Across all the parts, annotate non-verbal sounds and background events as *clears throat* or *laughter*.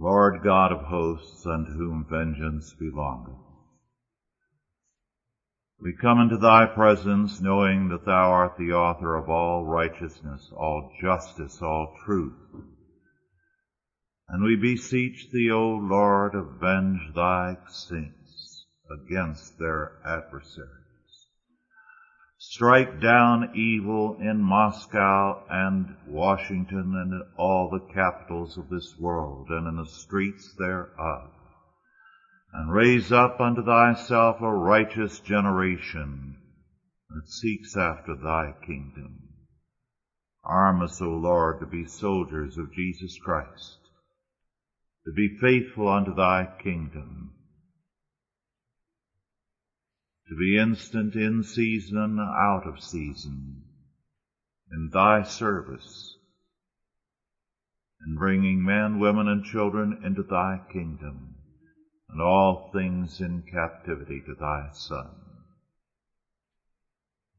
Lord God of hosts, unto whom vengeance belongeth. We come into thy presence knowing that thou art the author of all righteousness, all justice, all truth. And we beseech thee, O Lord, avenge thy saints against their adversaries. Strike down evil in Moscow and Washington and in all the capitals of this world and in the streets thereof. And raise up unto thyself a righteous generation that seeks after thy kingdom. Arm us, O Lord, to be soldiers of Jesus Christ, to be faithful unto thy kingdom, to be instant in season, out of season, in thy service, in bringing men, women, and children into thy kingdom, and all things in captivity to thy Son.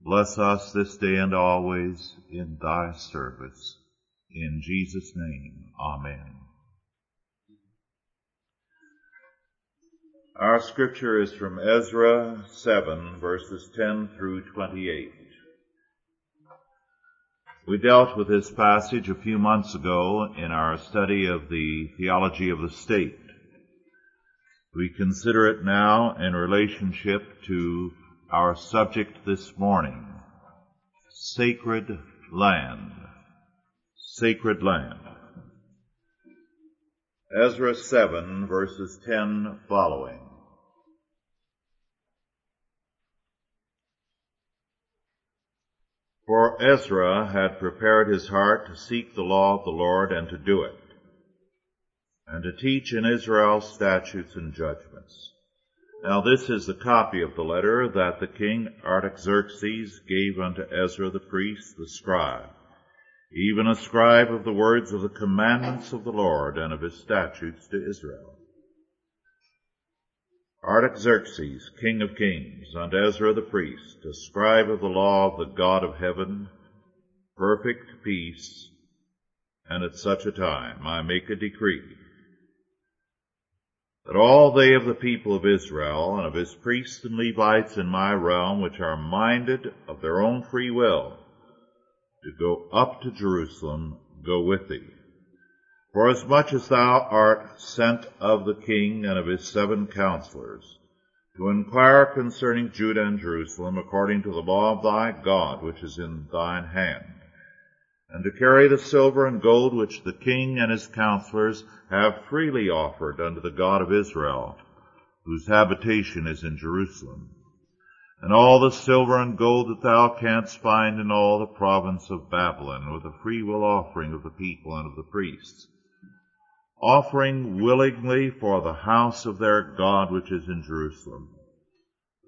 Bless us this day and always in thy service. In Jesus' name, Amen. Our scripture is from Ezra 7 verses 10 through 28. We dealt with this passage a few months ago in our study of the theology of the state. We consider it now in relationship to our subject this morning, sacred land. Sacred land. Ezra 7 verses 10 following. For Ezra had prepared his heart to seek the law of the Lord and to do it, and to teach in Israel statutes and judgments. Now this is the copy of the letter that the king Artaxerxes gave unto Ezra the priest, the scribe, even a scribe of the words of the commandments of the Lord and of his statutes to Israel. Artaxerxes, king of kings, and Ezra the priest, a scribe of the law of the God of heaven, perfect peace, and at such a time I make a decree that all they of the people of Israel and of his priests and Levites in my realm which are minded of their own free will to go up to Jerusalem go with thee Forasmuch as thou art sent of the king and of his seven counselors, to inquire concerning Judah and Jerusalem according to the law of thy God which is in thine hand, and to carry the silver and gold which the king and his counselors have freely offered unto the God of Israel, whose habitation is in Jerusalem, and all the silver and gold that thou canst find in all the province of Babylon, with a freewill offering of the people and of the priests offering willingly for the house of their God which is in Jerusalem,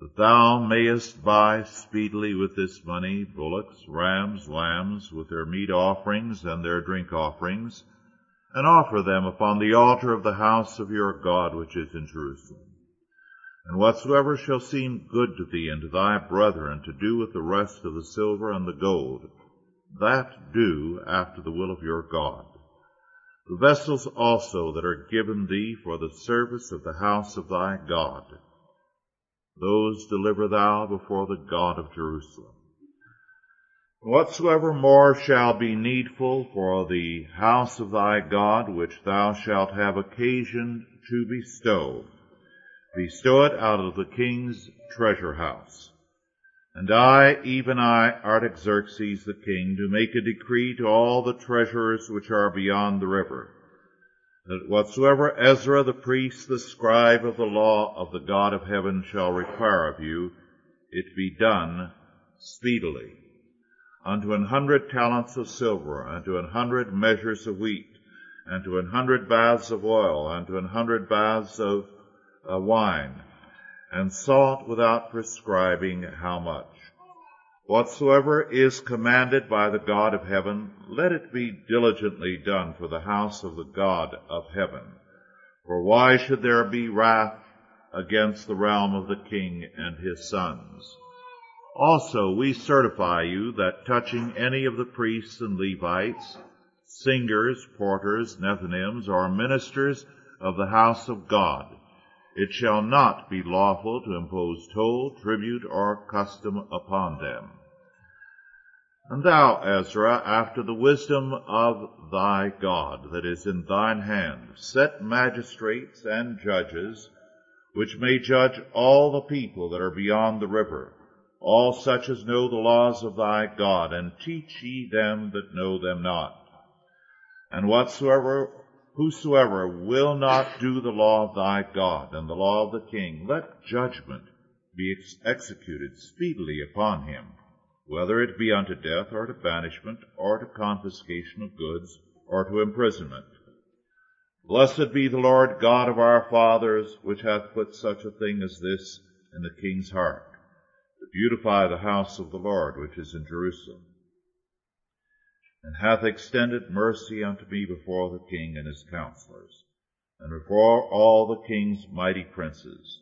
that thou mayest buy speedily with this money bullocks, rams, lambs, with their meat offerings and their drink offerings, and offer them upon the altar of the house of your God which is in Jerusalem. And whatsoever shall seem good to thee and to thy brethren to do with the rest of the silver and the gold, that do after the will of your God the vessels also that are given thee for the service of the house of thy God. Those deliver thou before the God of Jerusalem. Whatsoever more shall be needful for the house of thy God, which thou shalt have occasion to bestow, bestow it out of the king's treasure house. And I, even I, Artaxerxes the king, do make a decree to all the treasurers which are beyond the river, that whatsoever Ezra the priest, the scribe of the law of the God of heaven shall require of you, it be done speedily. Unto an hundred talents of silver, unto an hundred measures of wheat, and to an hundred baths of oil, and to an hundred baths of uh, wine, and salt without prescribing how much. Whatsoever is commanded by the God of heaven, let it be diligently done for the house of the God of heaven. For why should there be wrath against the realm of the king and his sons? Also we certify you that touching any of the priests and Levites, singers, porters, Nethinims, or ministers of the house of God. It shall not be lawful to impose toll, tribute, or custom upon them. And thou, Ezra, after the wisdom of thy God that is in thine hand, set magistrates and judges, which may judge all the people that are beyond the river, all such as know the laws of thy God, and teach ye them that know them not. And whatsoever, whosoever will not do the law of thy God and the law of the king, let judgment be ex- executed speedily upon him, whether it be unto death or to banishment or to confiscation of goods or to imprisonment. Blessed be the Lord God of our fathers, which hath put such a thing as this in the king's heart to beautify the house of the Lord which is in Jerusalem, and hath extended mercy unto me before the king and his counselors, and before all the king's mighty princes.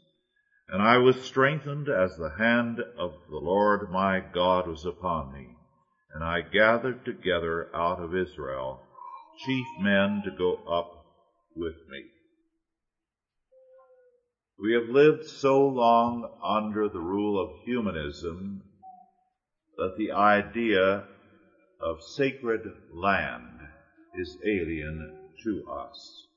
And I was strengthened as the hand of the Lord my God was upon me, and I gathered together out of Israel chief men to go up with me. We have lived so long under the rule of humanism that the idea of sacred land is alien to us.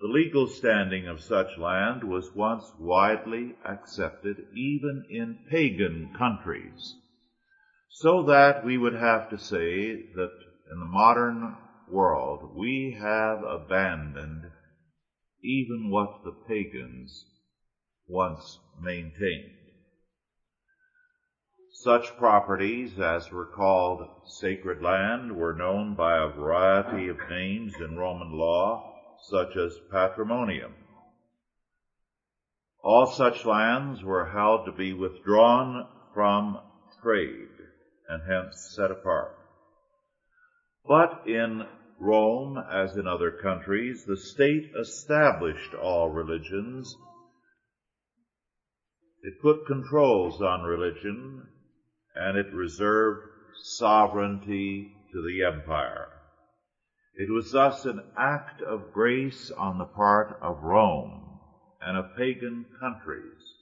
The legal standing of such land was once widely accepted even in pagan countries, so that we would have to say that in the modern world we have abandoned even what the pagans once maintained. Such properties as were called sacred land were known by a variety of names in Roman law, such as patrimonium. All such lands were held to be withdrawn from trade and hence set apart. But in Rome, as in other countries, the state established all religions. It put controls on religion, and it reserved sovereignty to the empire. It was thus an act of grace on the part of Rome and of pagan countries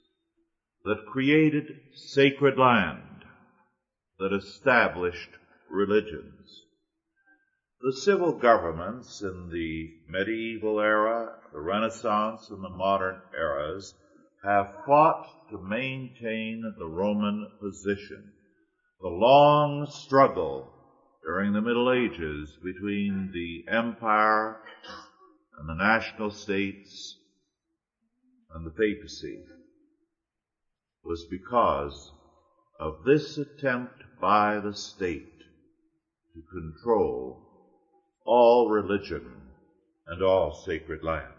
that created sacred land, that established religions. The civil governments in the medieval era, the Renaissance, and the modern eras have fought to maintain the Roman position. The long struggle during the Middle Ages between the empire and the national states and the papacy was because of this attempt by the state to control all religion and all sacred land.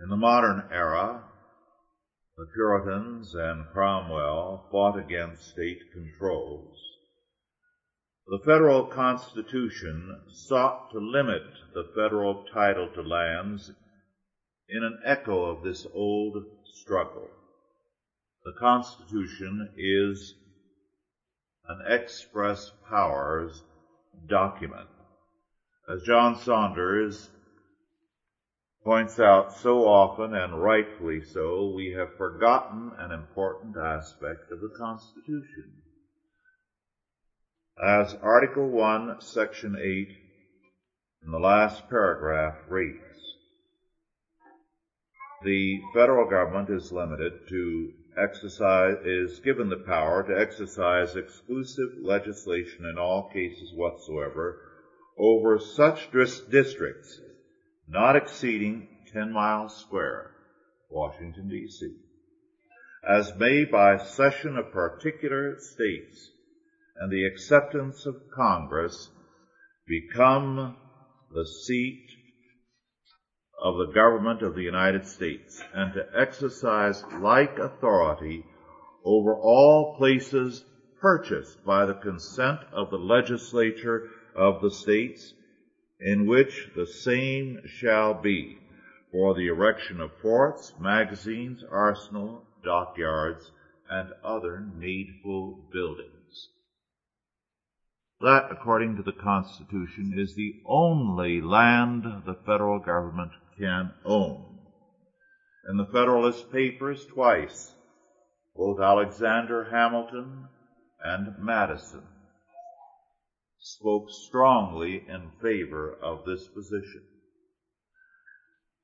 In the modern era, the Puritans and Cromwell fought against state controls. The federal constitution sought to limit the federal title to lands in an echo of this old struggle. The Constitution is an express powers document. As John Saunders points out so often and rightfully so, we have forgotten an important aspect of the Constitution. As Article 1, Section 8, in the last paragraph reads, the federal government is limited to exercise, is given the power to exercise exclusive legislation in all cases whatsoever over such districts not exceeding 10 miles square, Washington DC, as may by cession of particular states and the acceptance of Congress become the seat of the government of the United States and to exercise like authority over all places purchased by the consent of the legislature of the states in which the same shall be for the erection of forts, magazines, arsenal, dockyards, and other needful buildings. That, according to the Constitution, is the only land the federal government can own. In the Federalist Papers twice, both Alexander Hamilton and Madison spoke strongly in favor of this position.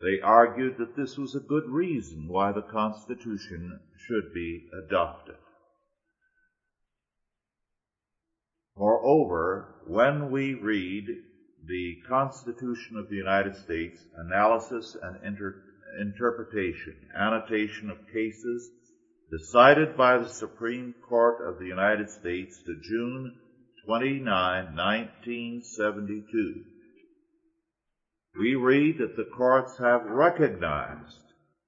They argued that this was a good reason why the Constitution should be adopted. Moreover, when we read the Constitution of the United States, analysis and inter- interpretation, annotation of cases decided by the Supreme Court of the United States to June 29, 1972, we read that the courts have recognized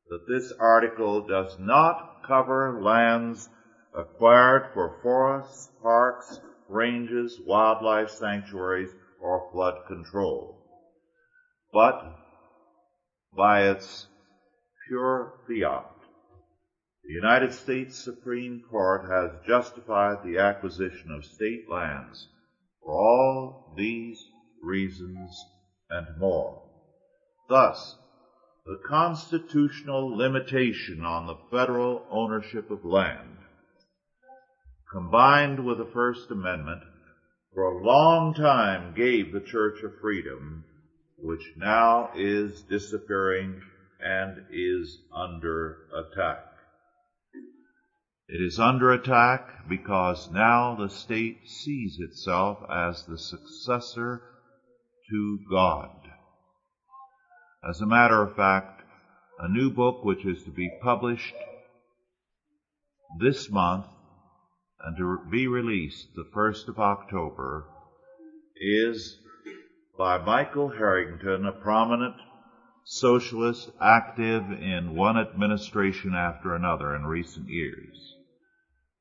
that this article does not cover lands acquired for forests, parks, ranges, wildlife sanctuaries, or flood control, but by its pure fiat. The United States Supreme Court has justified the acquisition of state lands for all these reasons and more. Thus, the constitutional limitation on the federal ownership of land, combined with the First Amendment, for a long time gave the Church a freedom which now is disappearing and is under attack. It is under attack because now the state sees itself as the successor to God. As a matter of fact, a new book which is to be published this month and to be released the 1st of October is by Michael Harrington, a prominent socialist active in one administration after another in recent years.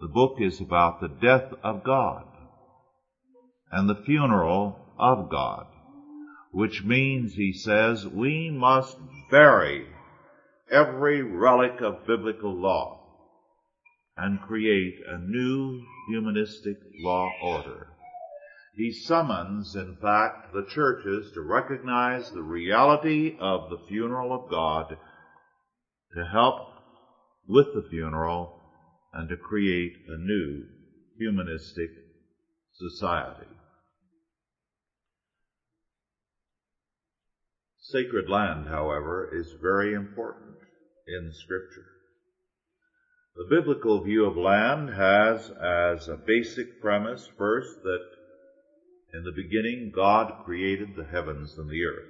The book is about the death of God and the funeral of God, which means, he says, we must bury every relic of biblical law and create a new humanistic law order. He summons, in fact, the churches to recognize the reality of the funeral of God, to help with the funeral, and to create a new humanistic society. Sacred land, however, is very important in Scripture. The biblical view of land has as a basic premise first that in the beginning God created the heavens and the earth.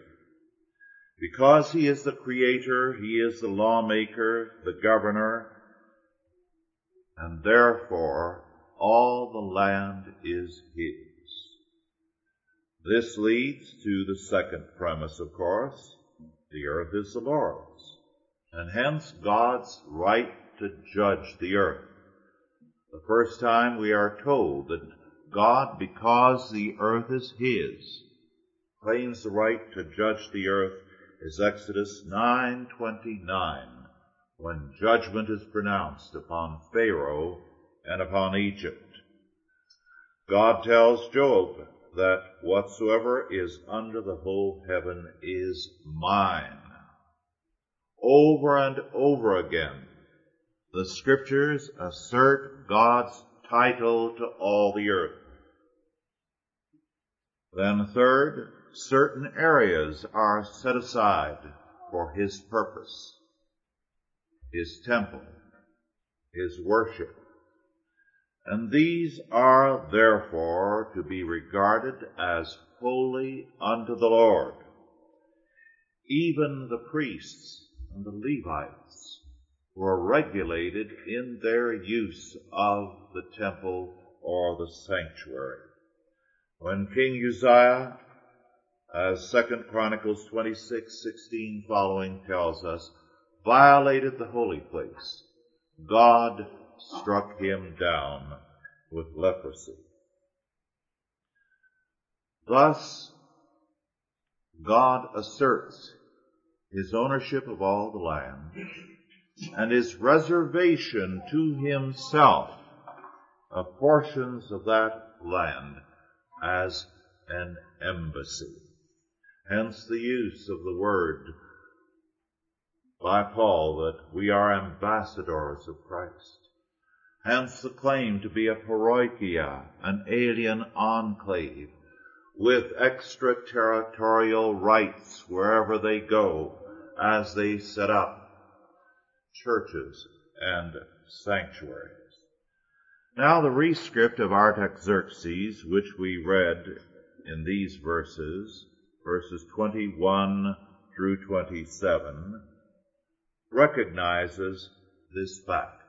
Because He is the creator, He is the lawmaker, the governor, and therefore all the land is His. This leads to the second premise, of course. The earth is the Lord's, and hence God's right to judge the earth. The first time we are told that God, because the earth is His, claims the right to judge the earth is Exodus 9:29, when judgment is pronounced upon Pharaoh and upon Egypt. God tells Job that whatsoever is under the whole heaven is mine. Over and over again, the scriptures assert God's title to all the earth. Then third, certain areas are set aside for His purpose, His temple, His worship. And these are therefore to be regarded as holy unto the Lord. Even the priests and the Levites were regulated in their use of the temple or the sanctuary. When King Uzziah, as 2 Chronicles 26, 16 following tells us, violated the holy place, God struck him down with leprosy. Thus, God asserts his ownership of all the land and his reservation to himself of portions of that land as an embassy. Hence the use of the word by Paul that we are ambassadors of Christ. Hence the claim to be a paroikia, an alien enclave, with extraterritorial rights wherever they go as they set up churches and sanctuaries. Now the rescript of Artaxerxes, which we read in these verses, verses 21 through 27, recognizes this fact.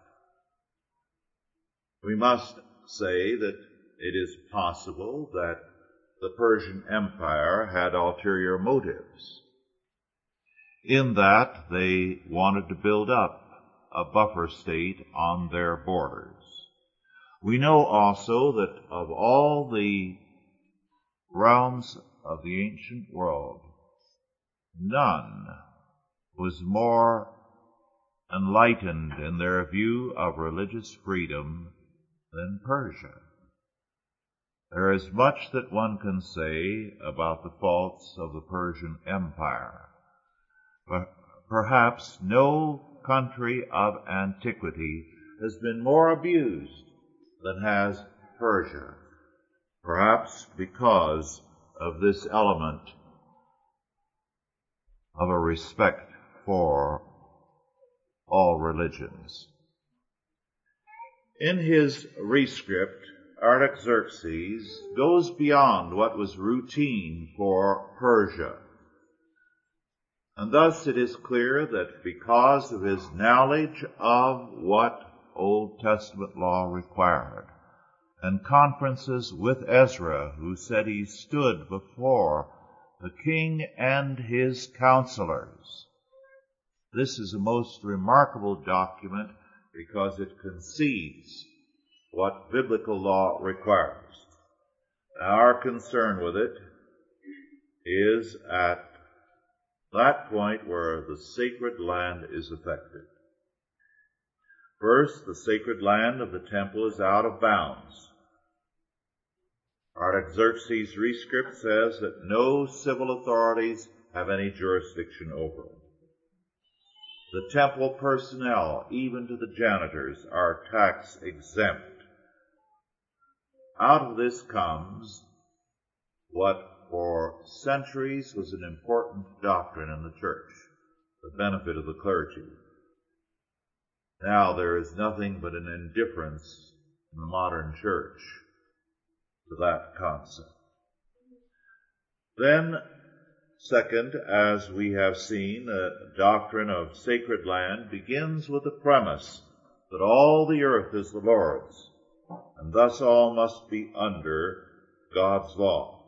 We must say that it is possible that the Persian Empire had ulterior motives in that they wanted to build up a buffer state on their borders. We know also that of all the realms of the ancient world, none was more enlightened in their view of religious freedom than Persia. There is much that one can say about the faults of the Persian Empire. But perhaps no country of antiquity has been more abused than has Persia, perhaps because of this element of a respect for all religions. In his rescript, Artaxerxes goes beyond what was routine for Persia. And thus it is clear that because of his knowledge of what Old Testament law required, and conferences with Ezra, who said he stood before the king and his counselors, this is a most remarkable document because it concedes what biblical law requires. Our concern with it is at that point where the sacred land is affected. First, the sacred land of the temple is out of bounds. Artaxerxes' rescript says that no civil authorities have any jurisdiction over it. The temple personnel, even to the janitors, are tax exempt. Out of this comes what for centuries was an important doctrine in the church, the benefit of the clergy. Now there is nothing but an indifference in the modern church to that concept. Then Second, as we have seen, the doctrine of sacred land begins with the premise that all the earth is the Lord's, and thus all must be under God's law.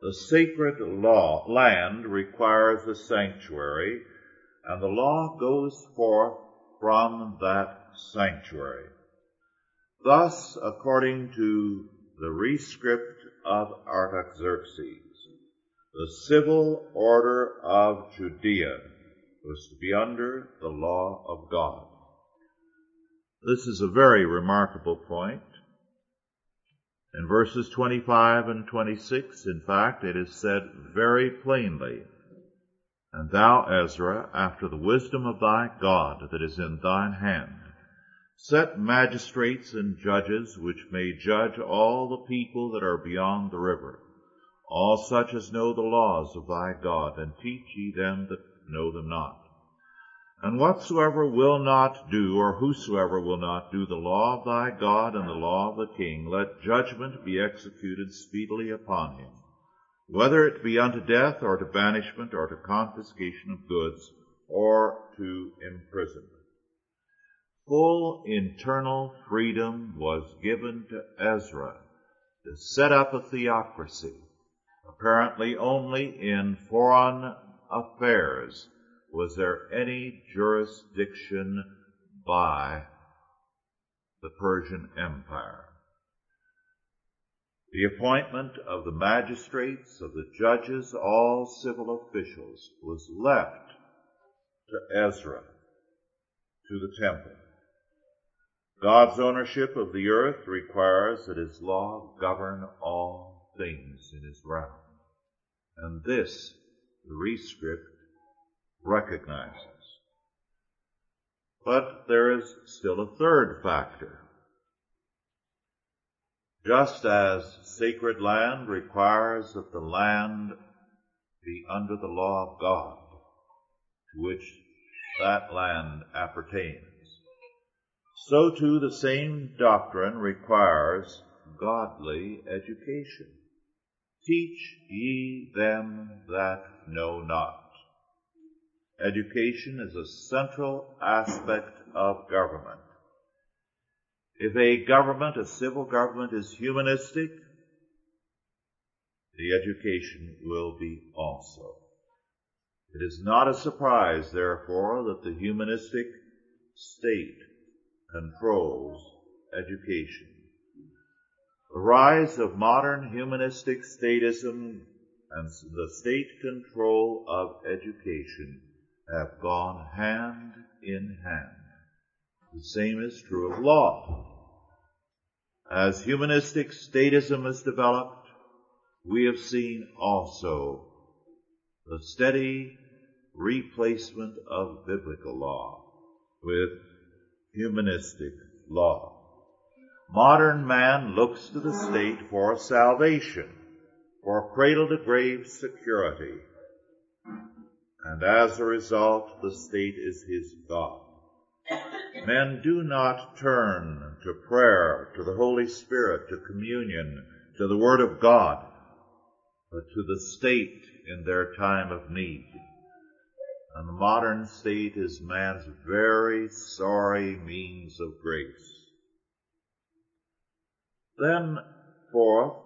The sacred law, land requires a sanctuary, and the law goes forth from that sanctuary. Thus, according to the rescript of Artaxerxes, the civil order of Judea was to be under the law of God. This is a very remarkable point. In verses 25 and 26, in fact, it is said very plainly, And thou, Ezra, after the wisdom of thy God that is in thine hand, set magistrates and judges which may judge all the people that are beyond the river all such as know the laws of thy God, and teach ye them that know them not. And whatsoever will not do, or whosoever will not do the law of thy God and the law of the king, let judgment be executed speedily upon him, whether it be unto death, or to banishment, or to confiscation of goods, or to imprisonment. Full internal freedom was given to Ezra to set up a theocracy Apparently only in foreign affairs was there any jurisdiction by the Persian Empire. The appointment of the magistrates, of the judges, all civil officials was left to Ezra, to the temple. God's ownership of the earth requires that his law govern all things in his realm. And this, the rescript recognizes. But there is still a third factor. Just as sacred land requires that the land be under the law of God, to which that land appertains, so too the same doctrine requires godly education. Teach ye them that know not. Education is a central aspect of government. If a government, a civil government, is humanistic, the education will be also. It is not a surprise, therefore, that the humanistic state controls education. The rise of modern humanistic statism and the state control of education have gone hand in hand. The same is true of law. As humanistic statism has developed, we have seen also the steady replacement of biblical law with humanistic law. Modern man looks to the state for salvation, for cradle to grave security. And as a result, the state is his God. Men do not turn to prayer, to the Holy Spirit, to communion, to the Word of God, but to the state in their time of need. And the modern state is man's very sorry means of grace. Then, fourth,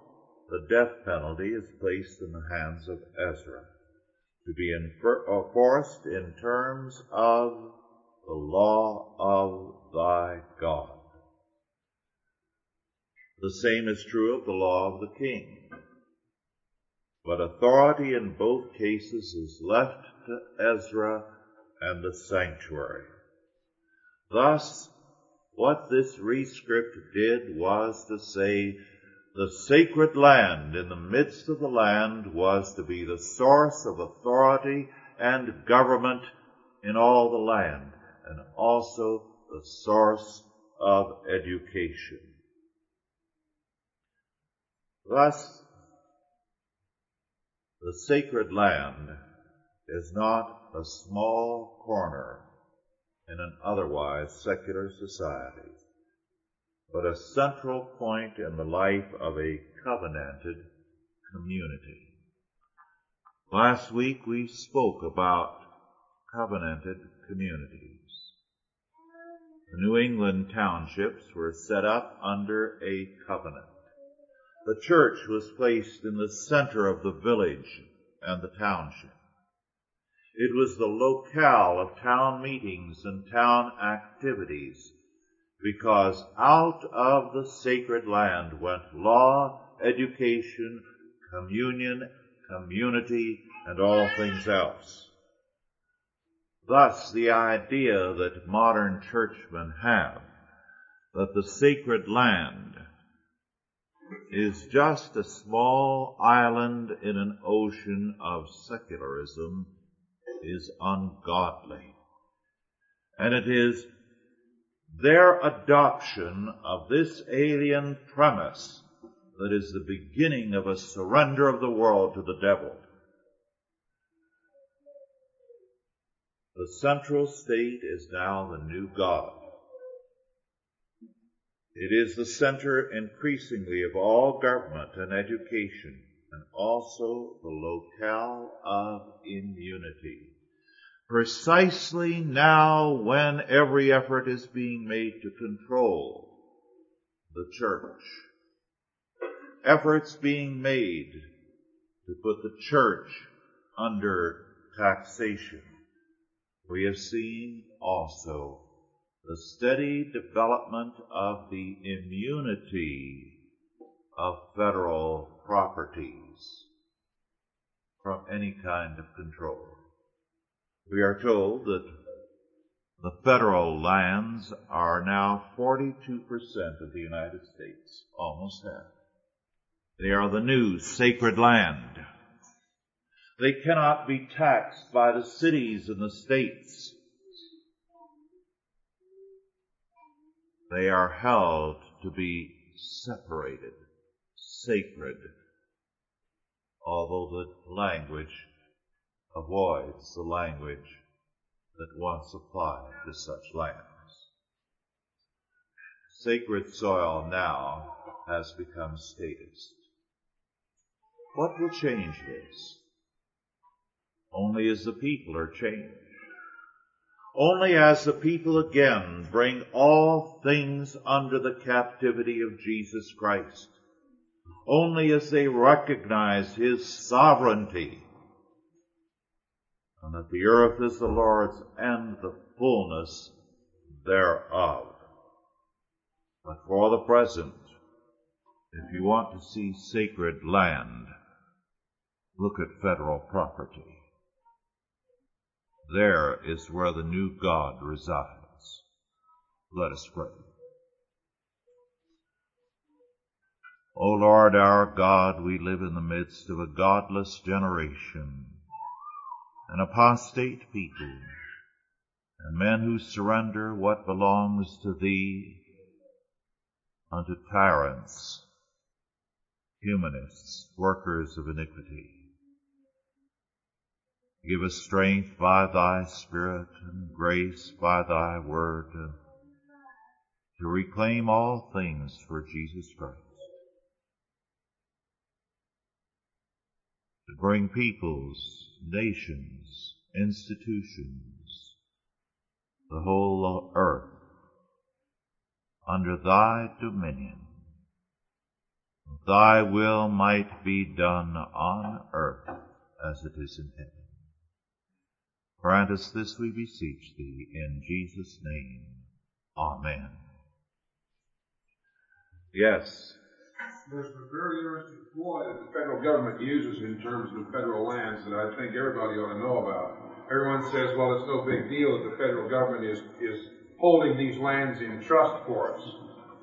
the death penalty is placed in the hands of Ezra to be uh, enforced in terms of the law of thy God. The same is true of the law of the king. But authority in both cases is left to Ezra and the sanctuary. Thus, what this rescript did was to say the sacred land in the midst of the land was to be the source of authority and government in all the land and also the source of education. Thus, the sacred land is not a small corner in an otherwise secular society, but a central point in the life of a covenanted community. Last week we spoke about covenanted communities. The New England townships were set up under a covenant. The church was placed in the center of the village and the township. It was the locale of town meetings and town activities because out of the sacred land went law, education, communion, community, and all things else. Thus, the idea that modern churchmen have that the sacred land is just a small island in an ocean of secularism is ungodly. And it is their adoption of this alien premise that is the beginning of a surrender of the world to the devil. The central state is now the new God. It is the center increasingly of all government and education and also the locale of immunity. Precisely now when every effort is being made to control the church. Efforts being made to put the church under taxation. We have seen also the steady development of the immunity of federal properties from any kind of control. We are told that the federal lands are now 42% of the United States, almost half. They are the new sacred land. They cannot be taxed by the cities and the states. They are held to be separated, sacred, although the language avoids the language that once applied to such lands. Sacred soil now has become statist. What will change this? Only as the people are changed. Only as the people again bring all things under the captivity of Jesus Christ. Only as they recognize His sovereignty and that the earth is the Lord's and the fullness thereof. But for the present, if you want to see sacred land, look at federal property. There is where the new God resides. Let us pray. O Lord our God, we live in the midst of a godless generation an apostate people, and men who surrender what belongs to thee unto tyrants, humanists, workers of iniquity. Give us strength by thy Spirit and grace by thy word to reclaim all things for Jesus Christ. To bring peoples nations, institutions, the whole earth under thy dominion. Thy will might be done on earth as it is in heaven. Grant us this, we beseech thee, in Jesus' name. Amen. Yes. There's a very interesting ploy that the federal government uses in terms of federal lands that I think everybody ought to know about. Everyone says, well, it's no big deal that the federal government is, is holding these lands in trust for us.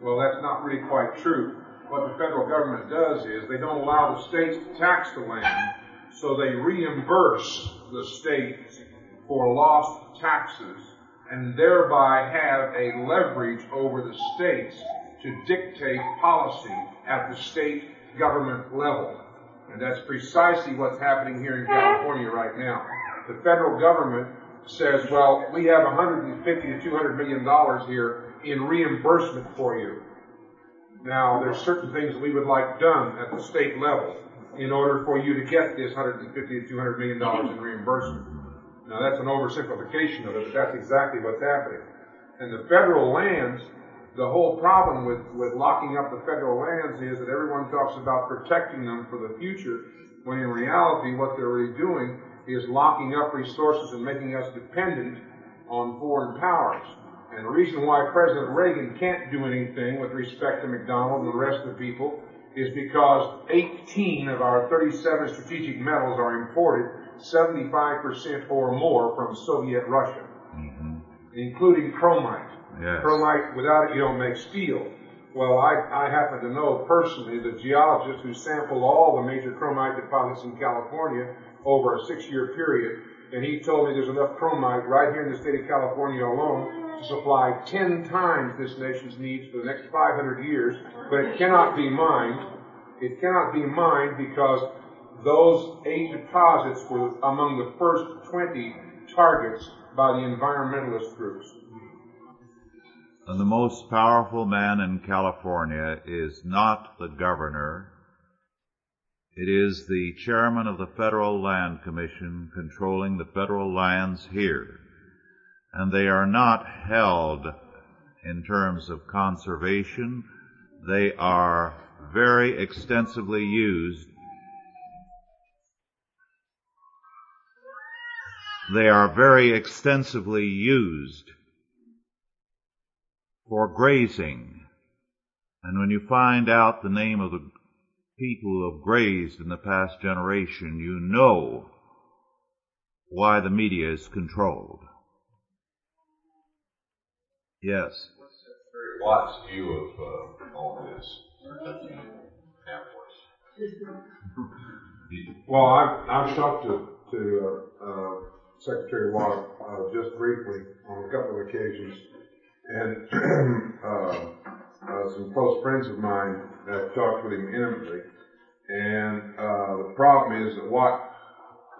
Well, that's not really quite true. What the federal government does is they don't allow the states to tax the land, so they reimburse the states for lost taxes and thereby have a leverage over the states to dictate policy at the state government level. And that's precisely what's happening here in California right now. The federal government says, well, we have 150 to 200 million dollars here in reimbursement for you. Now, there's certain things we would like done at the state level in order for you to get this 150 to 200 million dollars in reimbursement. Now, that's an oversimplification of it, but that's exactly what's happening. And the federal lands the whole problem with, with locking up the federal lands is that everyone talks about protecting them for the future, when in reality what they're really doing is locking up resources and making us dependent on foreign powers. And the reason why President Reagan can't do anything with respect to McDonald and the rest of the people is because 18 of our 37 strategic metals are imported, 75% or more from Soviet Russia, mm-hmm. including chromite. Yes. Chromite, without it, you don't make steel. Well, I, I happen to know personally the geologist who sampled all the major chromite deposits in California over a six-year period, and he told me there's enough chromite right here in the state of California alone to supply 10 times this nation's needs for the next 500 years, but it cannot be mined. It cannot be mined because those eight deposits were among the first 20 targets by the environmentalist groups. And the most powerful man in California is not the governor. It is the chairman of the Federal Land Commission controlling the federal lands here. And they are not held in terms of conservation. They are very extensively used. They are very extensively used for grazing. And when you find out the name of the people who have grazed in the past generation, you know why the media is controlled. Yes. Watt's view of uh, all this? *laughs* Well, I've, I've talked to, to uh, uh, Secretary Watt uh, just briefly on a couple of occasions, and *clears throat* uh, uh, some close friends of mine have talked with him intimately. And uh, the problem is that Watt,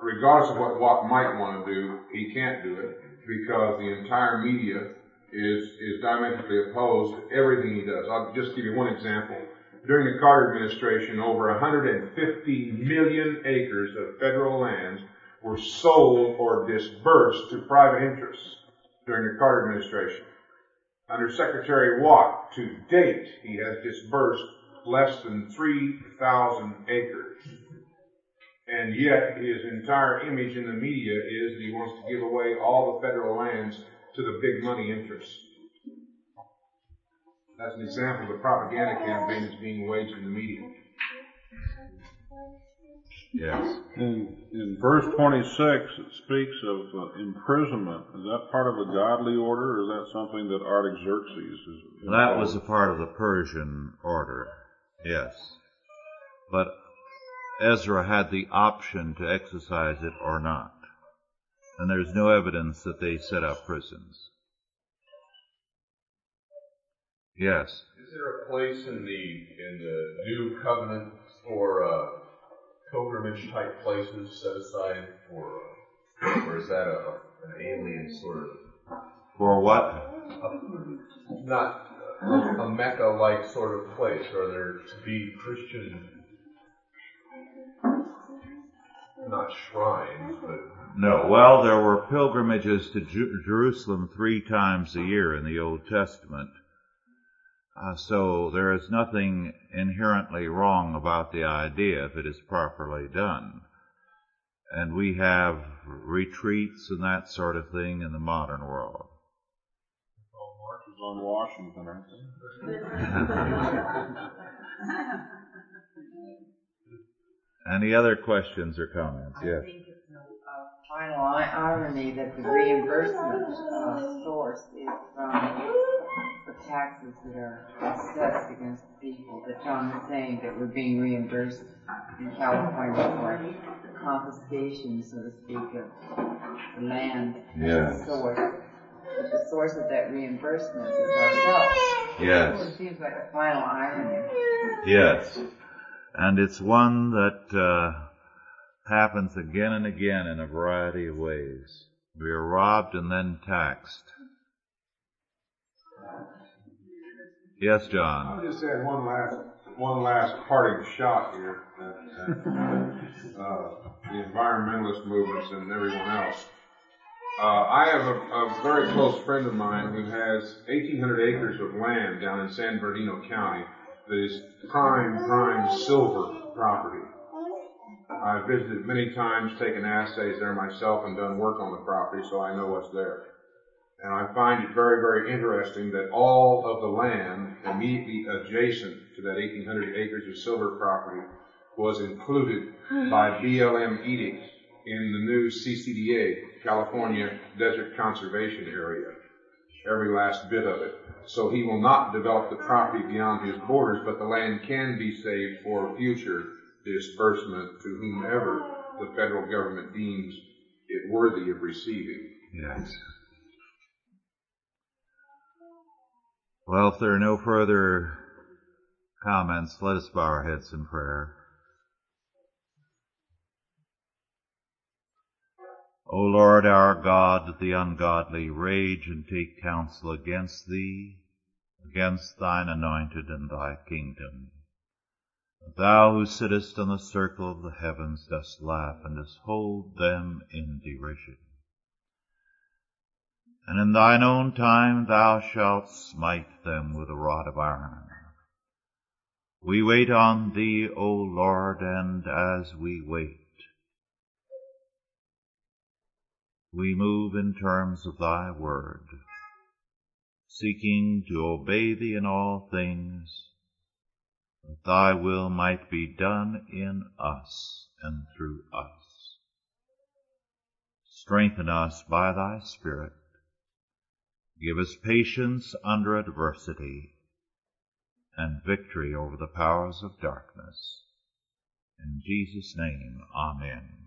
regardless of what Watt might want to do, he can't do it because the entire media is is diametrically opposed to everything he does. I'll just give you one example. During the Carter administration, over 150 million acres of federal lands were sold or disbursed to private interests during the Carter administration. Under Secretary Watt, to date, he has disbursed less than 3,000 acres. And yet, his entire image in the media is that he wants to give away all the federal lands to the big money interests. That's an example of the propaganda campaign that's being waged in the media. Yes. In, in verse 26, it speaks of uh, imprisonment. Is that part of a godly order, or is that something that Artaxerxes is? is That was a part of the Persian order. Yes. But Ezra had the option to exercise it or not. And there's no evidence that they set up prisons. Yes. Is there a place in the in the new covenant for uh, pilgrimage type places set aside for, uh, or is that a, an alien sort of For what? a, not a, a Mecca like sort of place? Are there to be Christian, not shrines, but No. Well, there were pilgrimages to Ju- Jerusalem three times a year in the Old Testament. Uh, so there is nothing inherently wrong about the idea if it is properly done. And we have retreats and that sort of thing in the modern world. Marches on Washington, aren't they? *laughs* Any other questions or comments? I Yes. think it's a a final i- irony that the reimbursement uh, source is from the taxes that are assessed against people. That John was saying that we're being reimbursed in California for confiscation, so to speak, of the land Yes. source. But the source of that reimbursement is ourselves. Yes. It seems like a final irony. Yes. And it's one that uh, happens again and again in a variety of ways. We are robbed and then taxed. Yes, John. I'll just add one last, one last parting shot here at uh, the environmentalist movements and everyone else. Uh, I have a, a very close friend of mine who has 1,800 acres of land down in San Bernardino County that is prime, prime silver property. I've visited many times, taken assays there myself, and done work on the property, so I know what's there. And I find it very, very interesting that all of the land immediately adjacent to that 1,800 acres of silver property was included by BLM edicts in the new CCDA, California Desert Conservation Area. Every last bit of it. So he will not develop the property beyond his borders, but the land can be saved for future disbursement to whomever the federal government deems it worthy of receiving. Yes. Well, if there are no further comments, let us bow our heads in prayer. O Lord our God, the ungodly rage and take counsel against thee, against thine anointed and thy kingdom. Thou who sittest on the circle of the heavens dost laugh and dost hold them in derision. And in thine own time thou shalt smite them with a rod of iron. We wait on thee, O Lord, and as we wait, we move in terms of thy word, seeking to obey thee in all things, that thy will might be done in us and through us. Strengthen us by thy Spirit. Give us patience under adversity and victory over the powers of darkness. In Jesus' name, Amen.